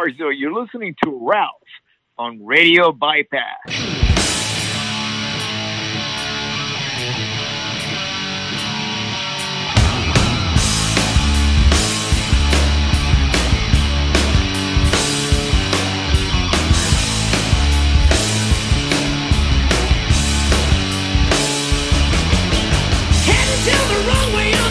Scarzio. You're listening to Ralph on Radio Bypass. to the wrong way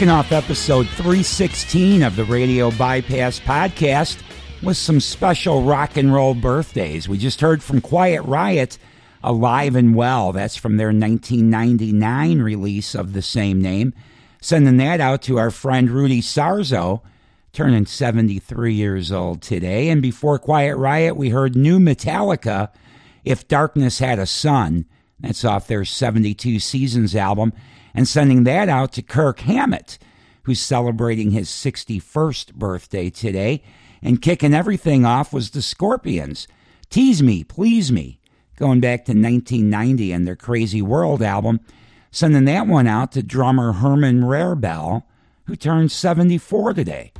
Kicking off episode 316 of the Radio Bypass podcast with some special rock and roll birthdays. We just heard from Quiet Riot, Alive and Well. That's from their 1999 release of the same name. Sending that out to our friend Rudy Sarzo, turning 73 years old today. And before Quiet Riot, we heard new Metallica, If Darkness Had a Son. That's off their 72 Seasons album and sending that out to Kirk Hammett, who's celebrating his 61st birthday today. And kicking everything off was the Scorpions. Tease Me, Please Me, going back to 1990 and their Crazy World album. Sending that one out to drummer Herman Rarebell, who turned 74 today.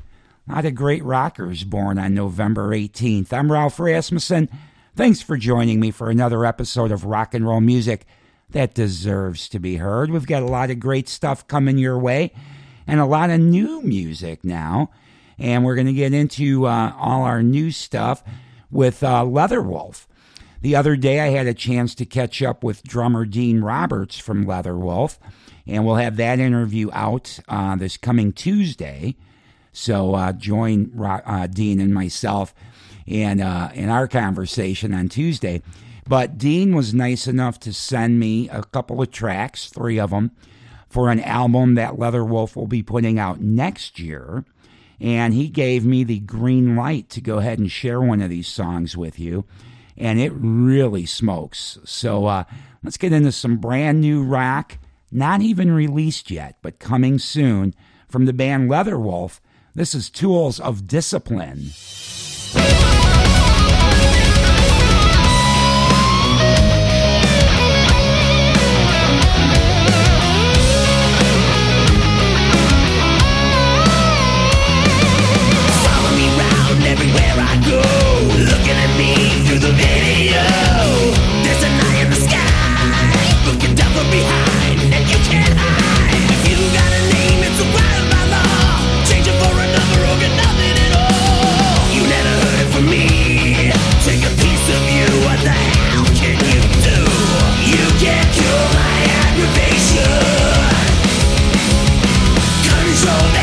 A lot of great rockers born on November 18th. I'm Ralph Rasmussen. Thanks for joining me for another episode of Rock and Roll Music that deserves to be heard. We've got a lot of great stuff coming your way and a lot of new music now. And we're going to get into uh, all our new stuff with uh, Leatherwolf. The other day, I had a chance to catch up with drummer Dean Roberts from Leatherwolf, and we'll have that interview out uh, this coming Tuesday. So uh, join uh, Dean and myself in, uh, in our conversation on Tuesday. But Dean was nice enough to send me a couple of tracks, three of them, for an album that Leatherwolf will be putting out next year. And he gave me the green light to go ahead and share one of these songs with you. And it really smokes. So uh, let's get into some brand new rock, not even released yet, but coming soon from the band Leatherwolf. This is Tools of Discipline. Looking at me through the video. There's an eye in the sky. Looking down from behind And you can't hide. If you got a name, it's a right of law. Change it for another or get nothing at all. You never heard it from me. Take a piece of you, what the hell can you do? You can't cure my aggravation. Control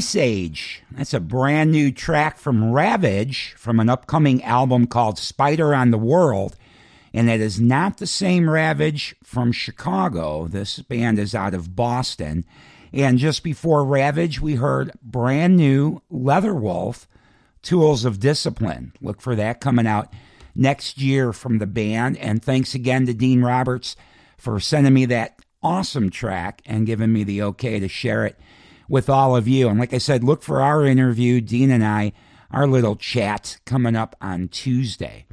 Ice Age. That's a brand new track from Ravage from an upcoming album called Spider on the World. And it is not the same Ravage from Chicago. This band is out of Boston. And just before Ravage, we heard brand new Leatherwolf, Tools of Discipline. Look for that coming out next year from the band. And thanks again to Dean Roberts for sending me that awesome track and giving me the okay to share it with all of you. And like I said, look for our interview, Dean and I, our little chat coming up on Tuesday.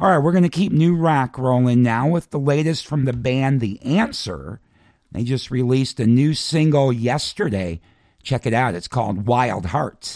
All right, we're going to keep new rock rolling now with the latest from the band The Answer. They just released a new single yesterday. Check it out. It's called Wild Hearts.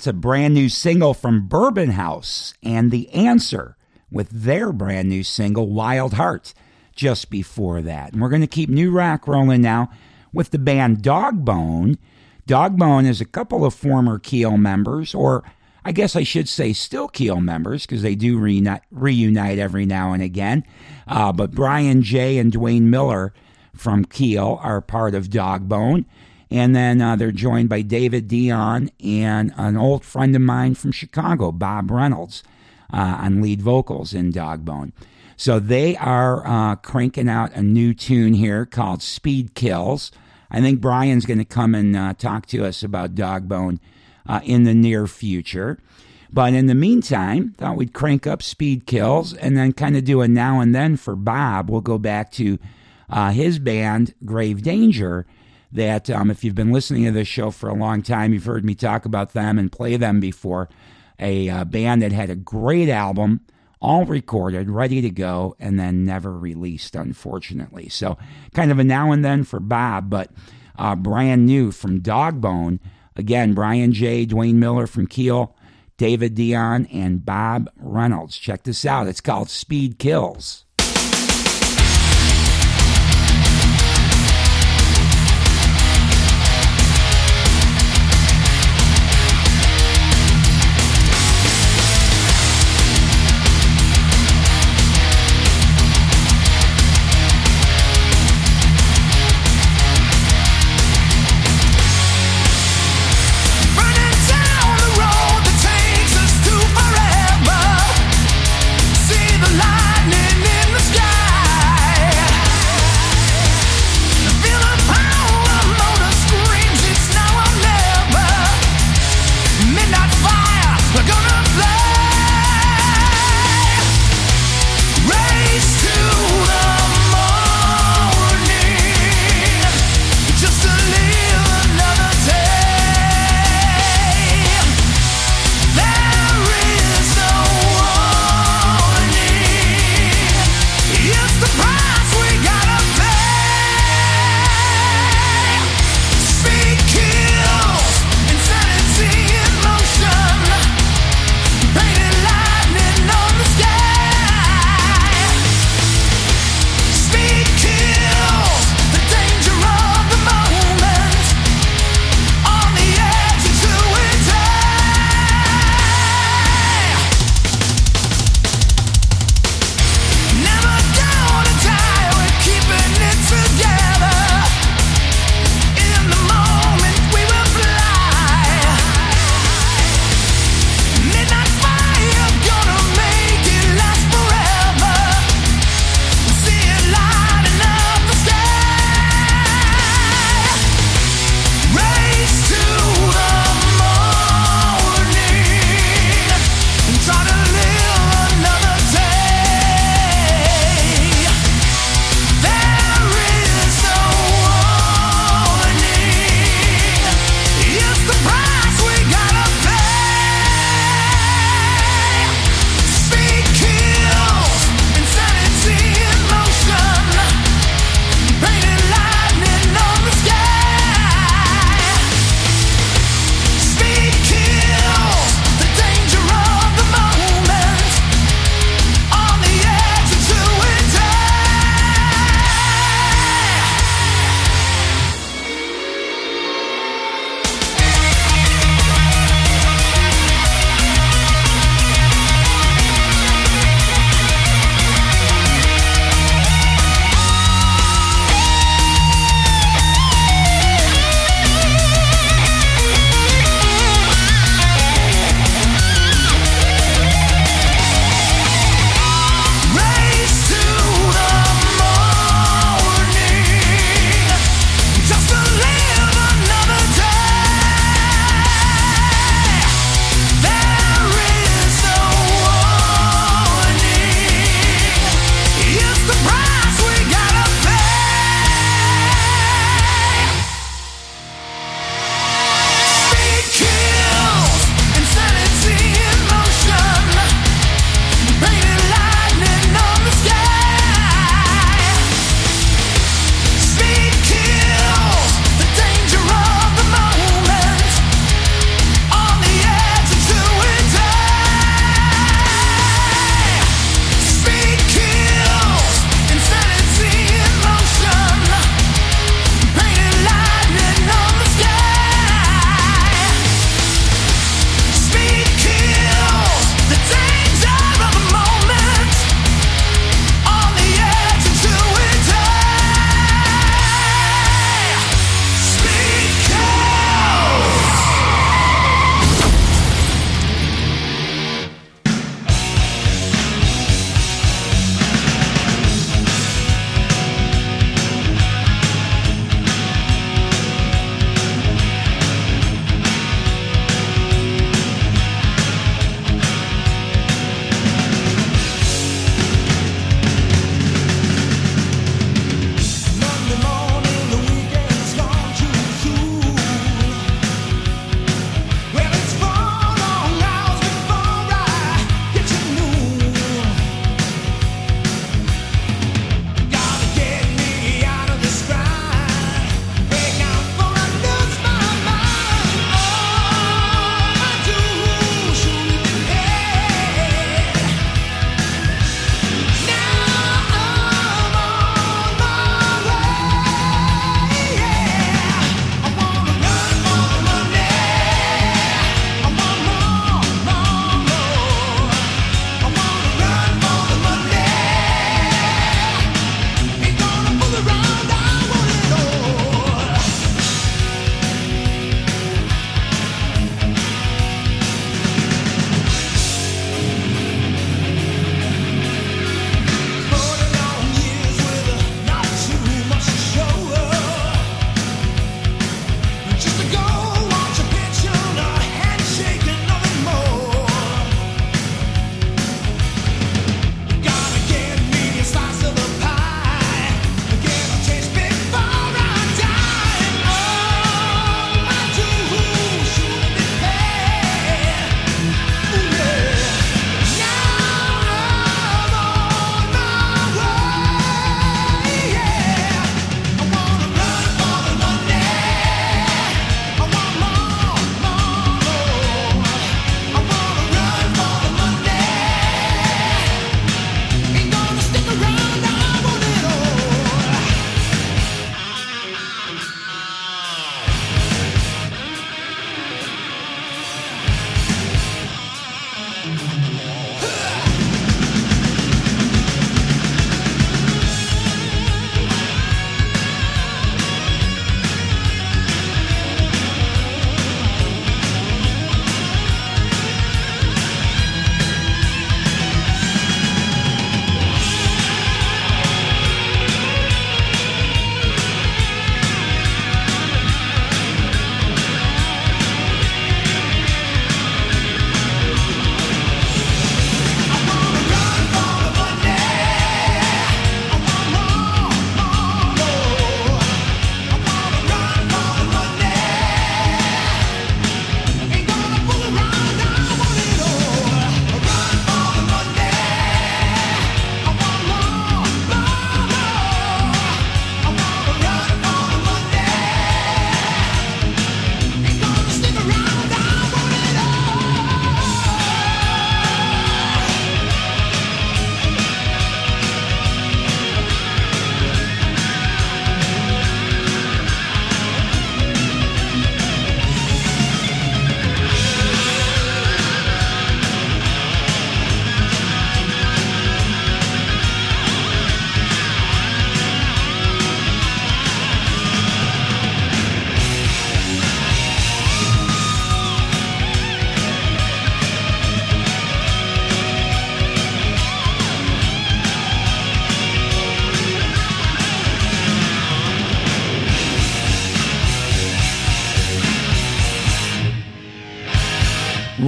That's a brand new single from Bourbon House and The Answer with their brand new single, Wild Heart, just before that. And we're going to keep new rock rolling now with the band Dogbone. Dogbone is a couple of former Keel members, or I guess I should say still Keel members, because they do reunite, reunite every now and again. Uh, but Bryan Jay and Dwain Miller from Keel are part of Dogbone. And then uh, they're joined by David Dion and an old friend of mine from Chicago, Bob Reynolds, uh, on lead vocals in Dogbone. So they are uh, cranking out a new tune here called Speed Kills. I think Bryan's going to come and uh, talk to us about Dogbone uh, in the near future. But in the meantime, thought we'd crank up Speed Kills and then kind of do a now and then for Bob. We'll go back to uh, his band, Grave Danger that um, if you've been listening to this show for a long time, you've heard me talk about them and play them before. A uh, band that had a great album, all recorded, ready to go, and then never released, unfortunately. So, kind of a now and then for Bob, but uh, brand new from Dogbone. Again, Bryan Jay, Dwain Miller from Keel, David Dion, and Bob Reynolds. Check this out. It's called Speed Kills.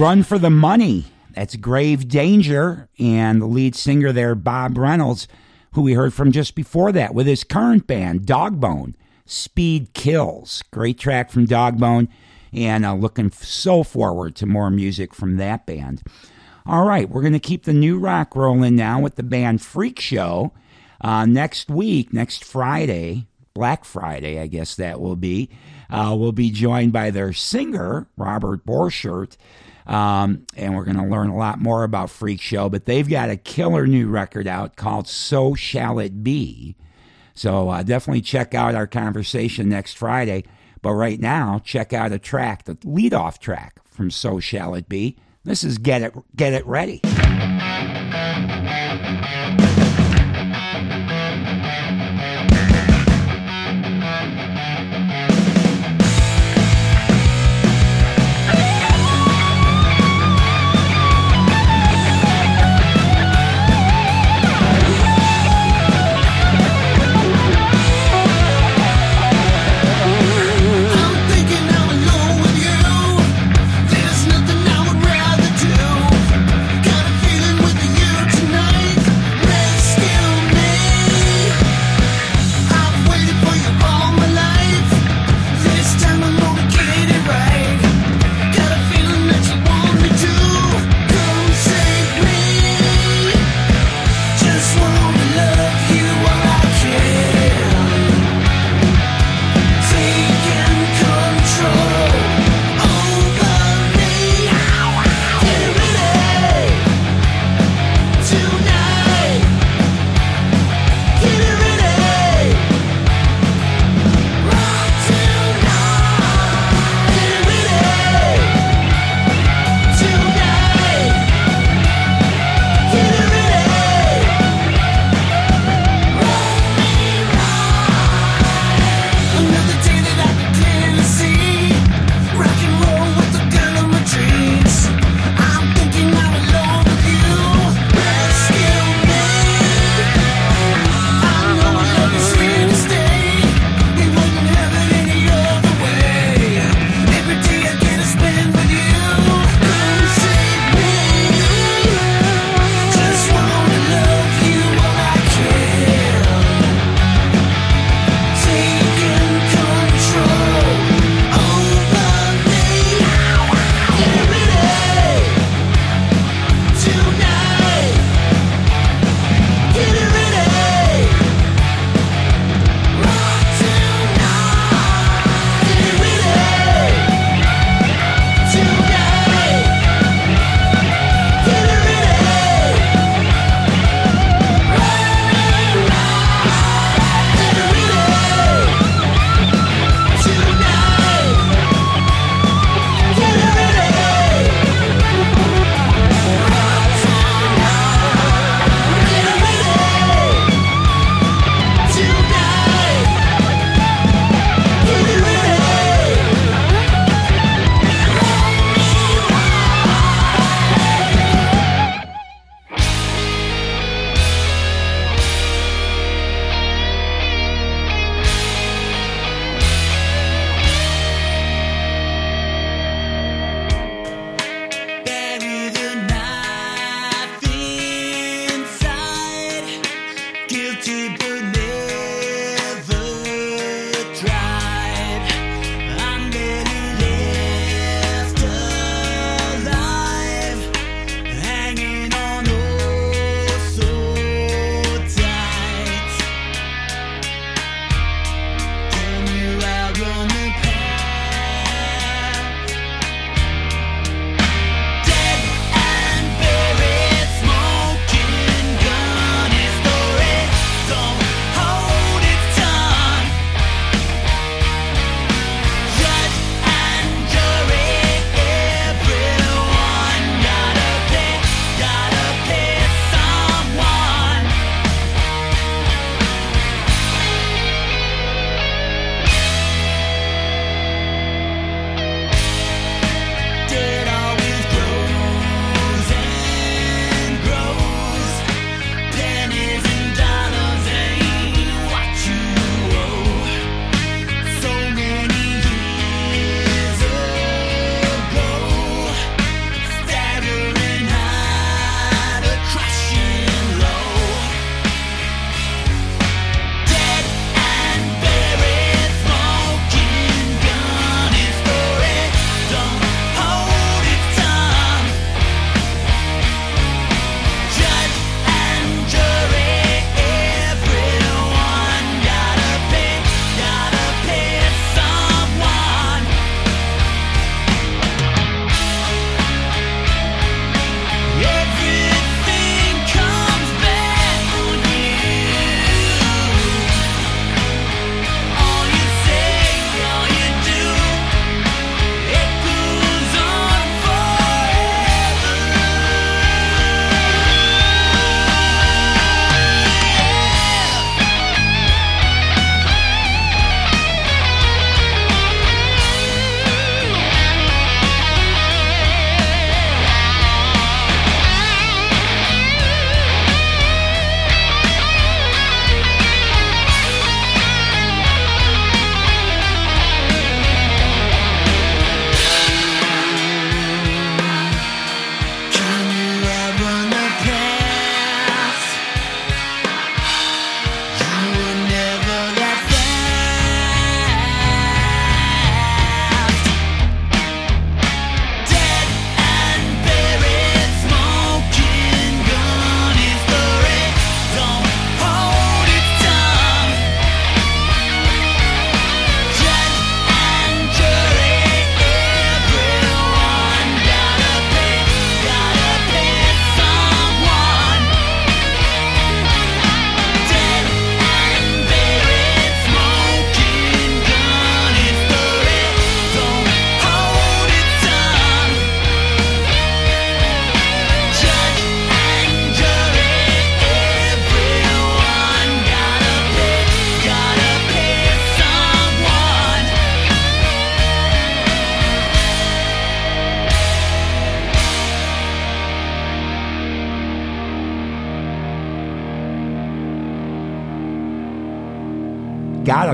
Run for the Money. That's Grave Danger and the lead singer there, Bob Reynolds, who we heard from just before that with his current band, Dogbone. Speed Kills. Great track from Dogbone, and uh, looking so forward to more music from that band. All right, we're going to keep the new rock rolling now with the band Freakshow. Uh, next week, next Friday, Black Friday, I guess that will be, uh, we'll be joined by their singer, Robert Borchert. Um, and we're going to learn a lot more about Freakshow, but they've got a killer new record out called So Shall It Be. So uh, definitely check out our conversation next Friday. But right now, check out a track, the lead-off track from So Shall It Be. This is Get It, Get It Ready.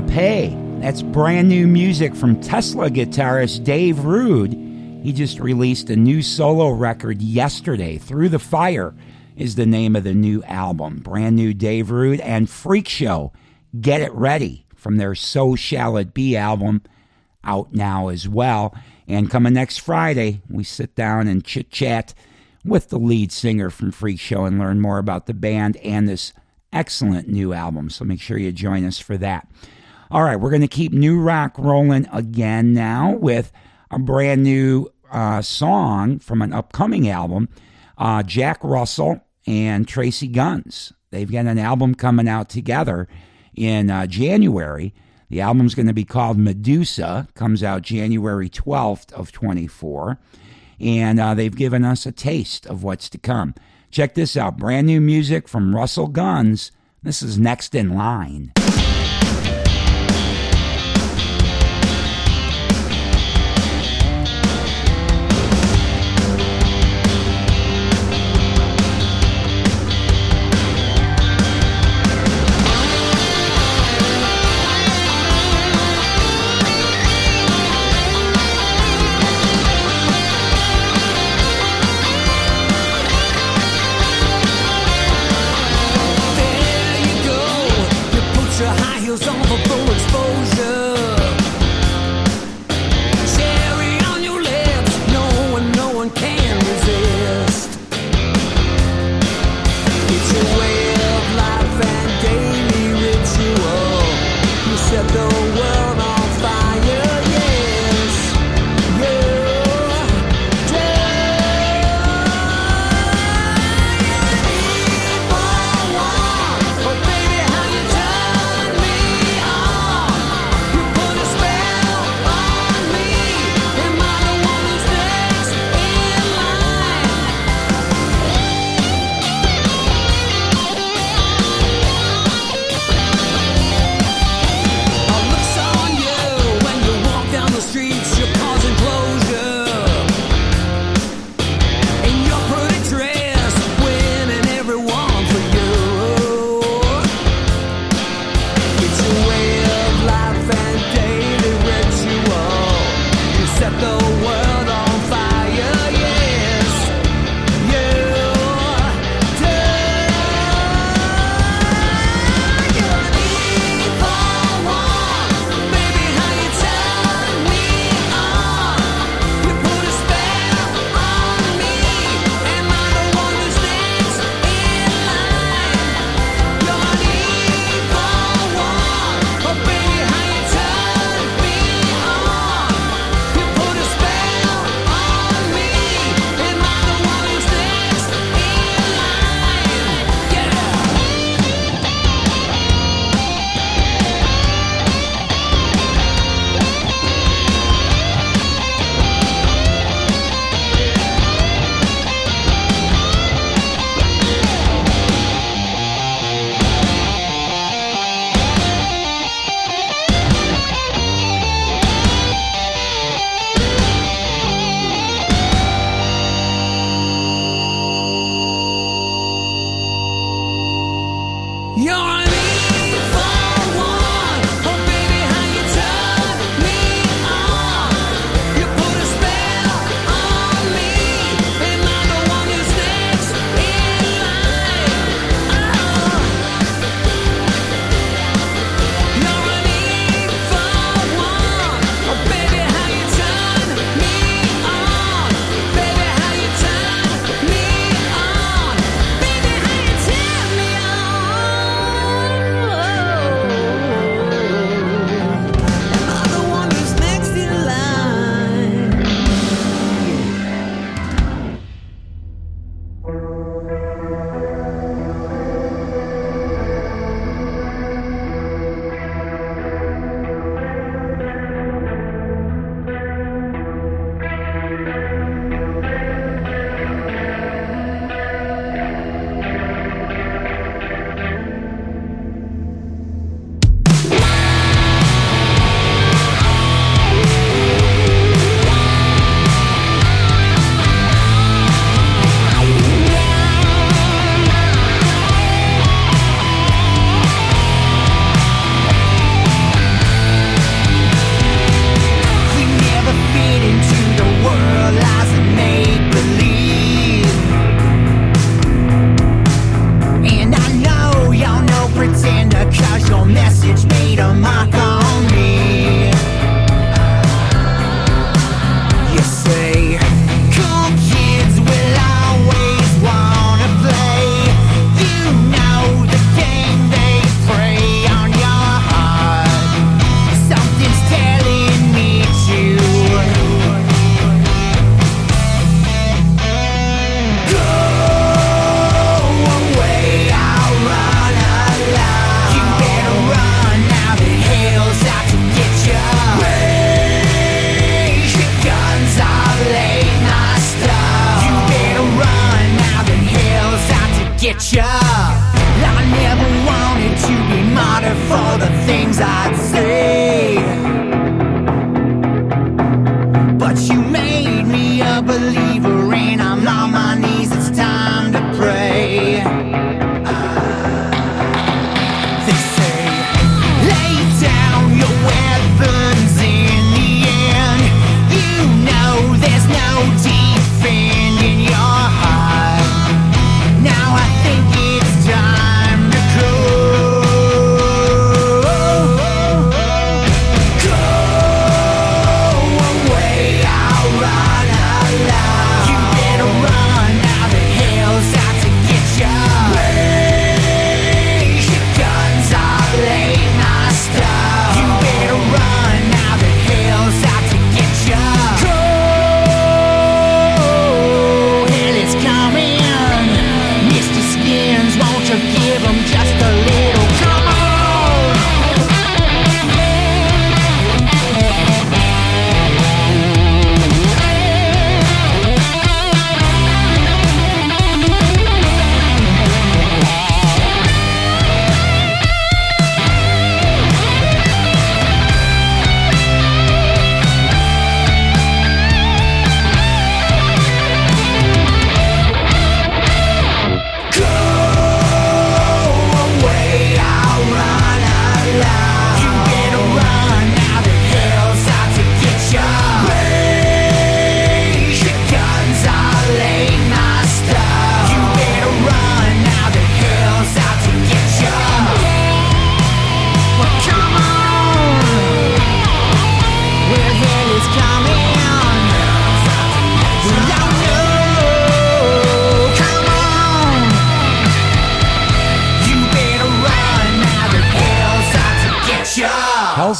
Pay. That's brand new music from Tesla guitarist Dave Rude. He just released a new solo record yesterday. Through the Fire is the name of the new album. Brand new Dave Rude and Freakshow. Get It Ready from their So Shall It Be album out now as well. And coming next Friday, we sit down and chit chat with the lead singer from Freakshow and learn more about the band and this excellent new album. So make sure you join us for that. All right, we're going to keep new rock rolling again now with a brand new uh, song from an upcoming album. Uh, Jack Russell and Tracii Guns. They've got an album coming out together in uh, January. The album's going to be called Medusa. Comes out January 12th of 24, and uh, they've given us a taste of what's to come. Check this out brand new music from Russell Guns. This is Next in Line.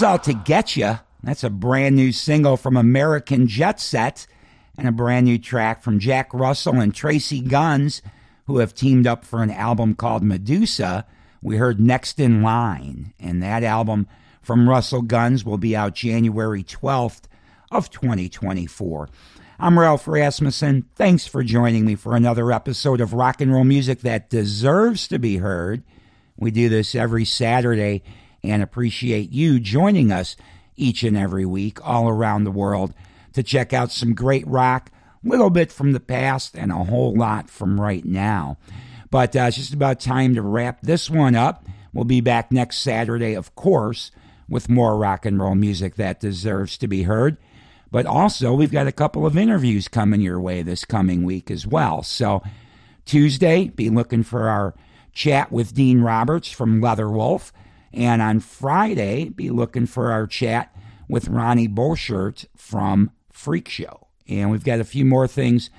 Hell's Out to Get Ya. That's a brand new single from American Jetset and a brand new track from Jack Russell and Tracii Guns, who have teamed up for an album called Medusa. We heard Next in Line, and that album from Russell Guns will be out January 12th of 2024. I'm Ralph Rasmussen. Thanks for joining me for another episode of rock and roll music that deserves to be heard. We do this every Saturday and appreciate you joining us each and every week all around the world to check out some great rock, a little bit from the past and a whole lot from right now. But uh, it's just about time to wrap this one up. We'll be back next Saturday, of course, with more rock and roll music that deserves to be heard. But also, we've got a couple of interviews coming your way this coming week as well. So, Tuesday, be looking for our chat with Dean Roberts from Leatherwolf. And on Friday, be looking for our chat with Ronnie Boschert from Freakshow. And we've got a few more things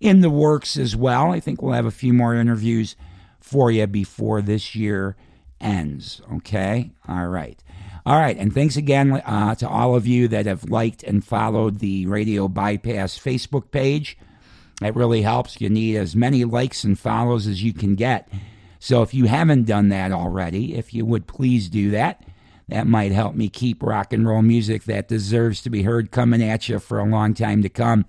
in the works as well. I think we'll have a few more interviews for you before this year ends. Okay? All right. All right, and thanks again uh, to all of you that have liked and followed the Radio Bypass Facebook page. That really helps. You need as many likes and follows as you can get. So if you haven't done that already, if you would please do that, that might help me keep rock and roll music that deserves to be heard coming at you for a long time to come.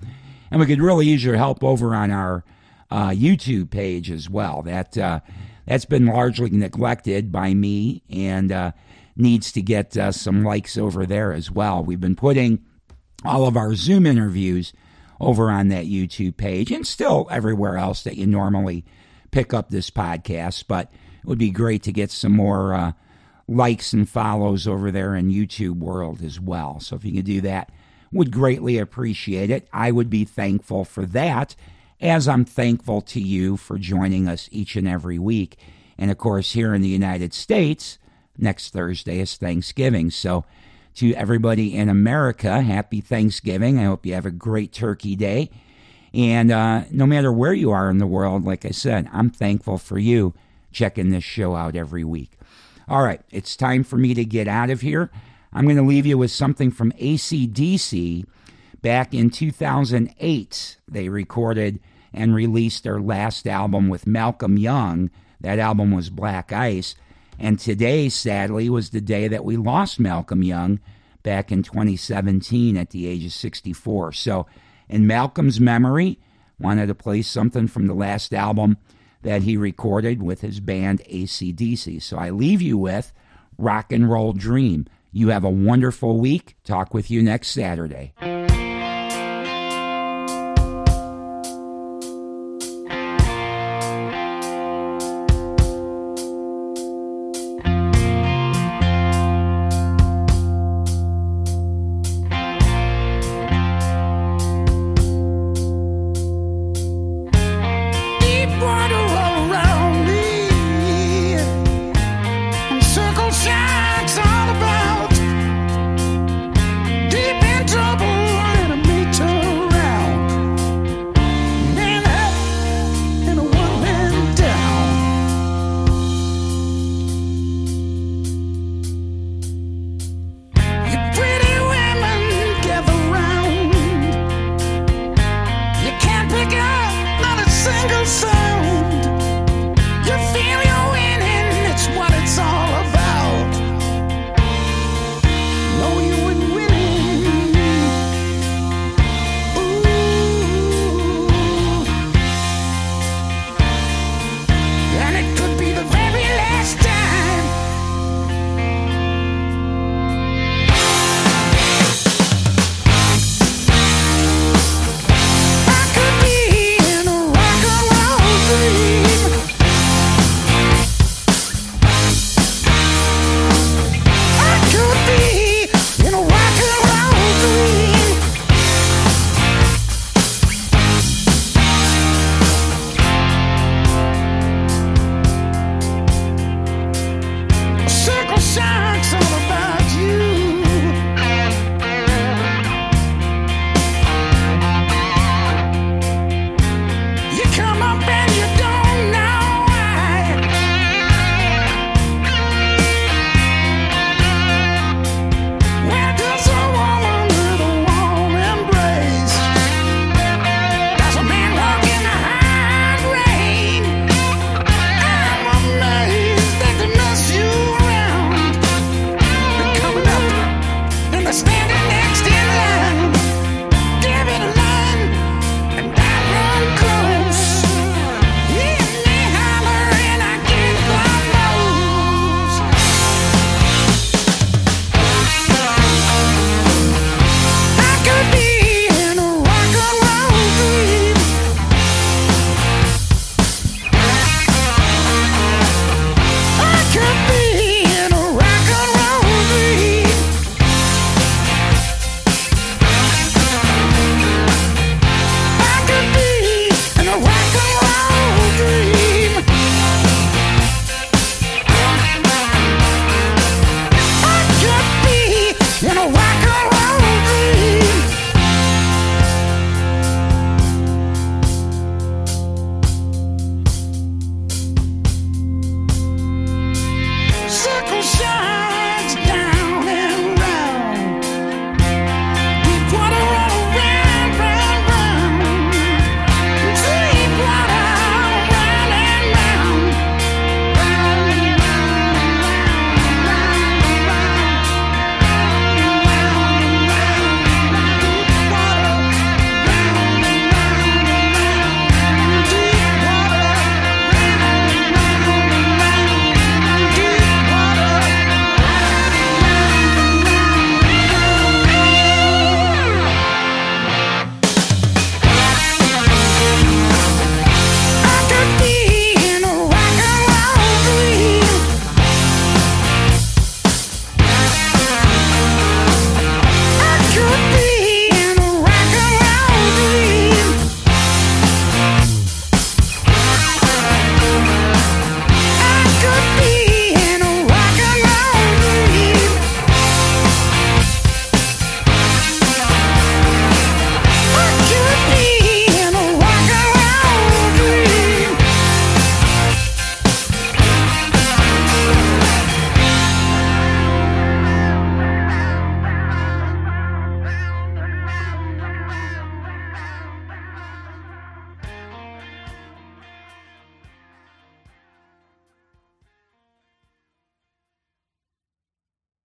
And we could really use your help over on our uh, YouTube page as well. That uh, that's been largely neglected by me and uh, needs to get uh, some likes over there as well. We've been putting all of our Zoom interviews over on that YouTube page and still everywhere else that you normally pick up this podcast. But it would be great to get some more uh, likes and follows over there in YouTube world as well. So if you could do that, would greatly appreciate it. I would be thankful for that, as I'm thankful to you for joining us each and every week. And of course, here in the United States, next Thursday is Thanksgiving. So, to everybody in America, happy Thanksgiving. I hope you have a great turkey day. And uh, no matter where you are in the world, like I said, I'm thankful for you checking this show out every week. All right, it's time for me to get out of here. I'm going to leave you with something from AC/DC. Back in 2008, they recorded and released their last album with Malcolm Young. That album was Black Ice. And today, sadly, was the day that we lost Malcolm Young back in 2017 at the age of 64. So, in Malcolm's memory, wanted to play something from the last album that he recorded with his band AC/DC. So I leave you with Rock and Roll Dream. You have a wonderful week. Talk with you next Saturday.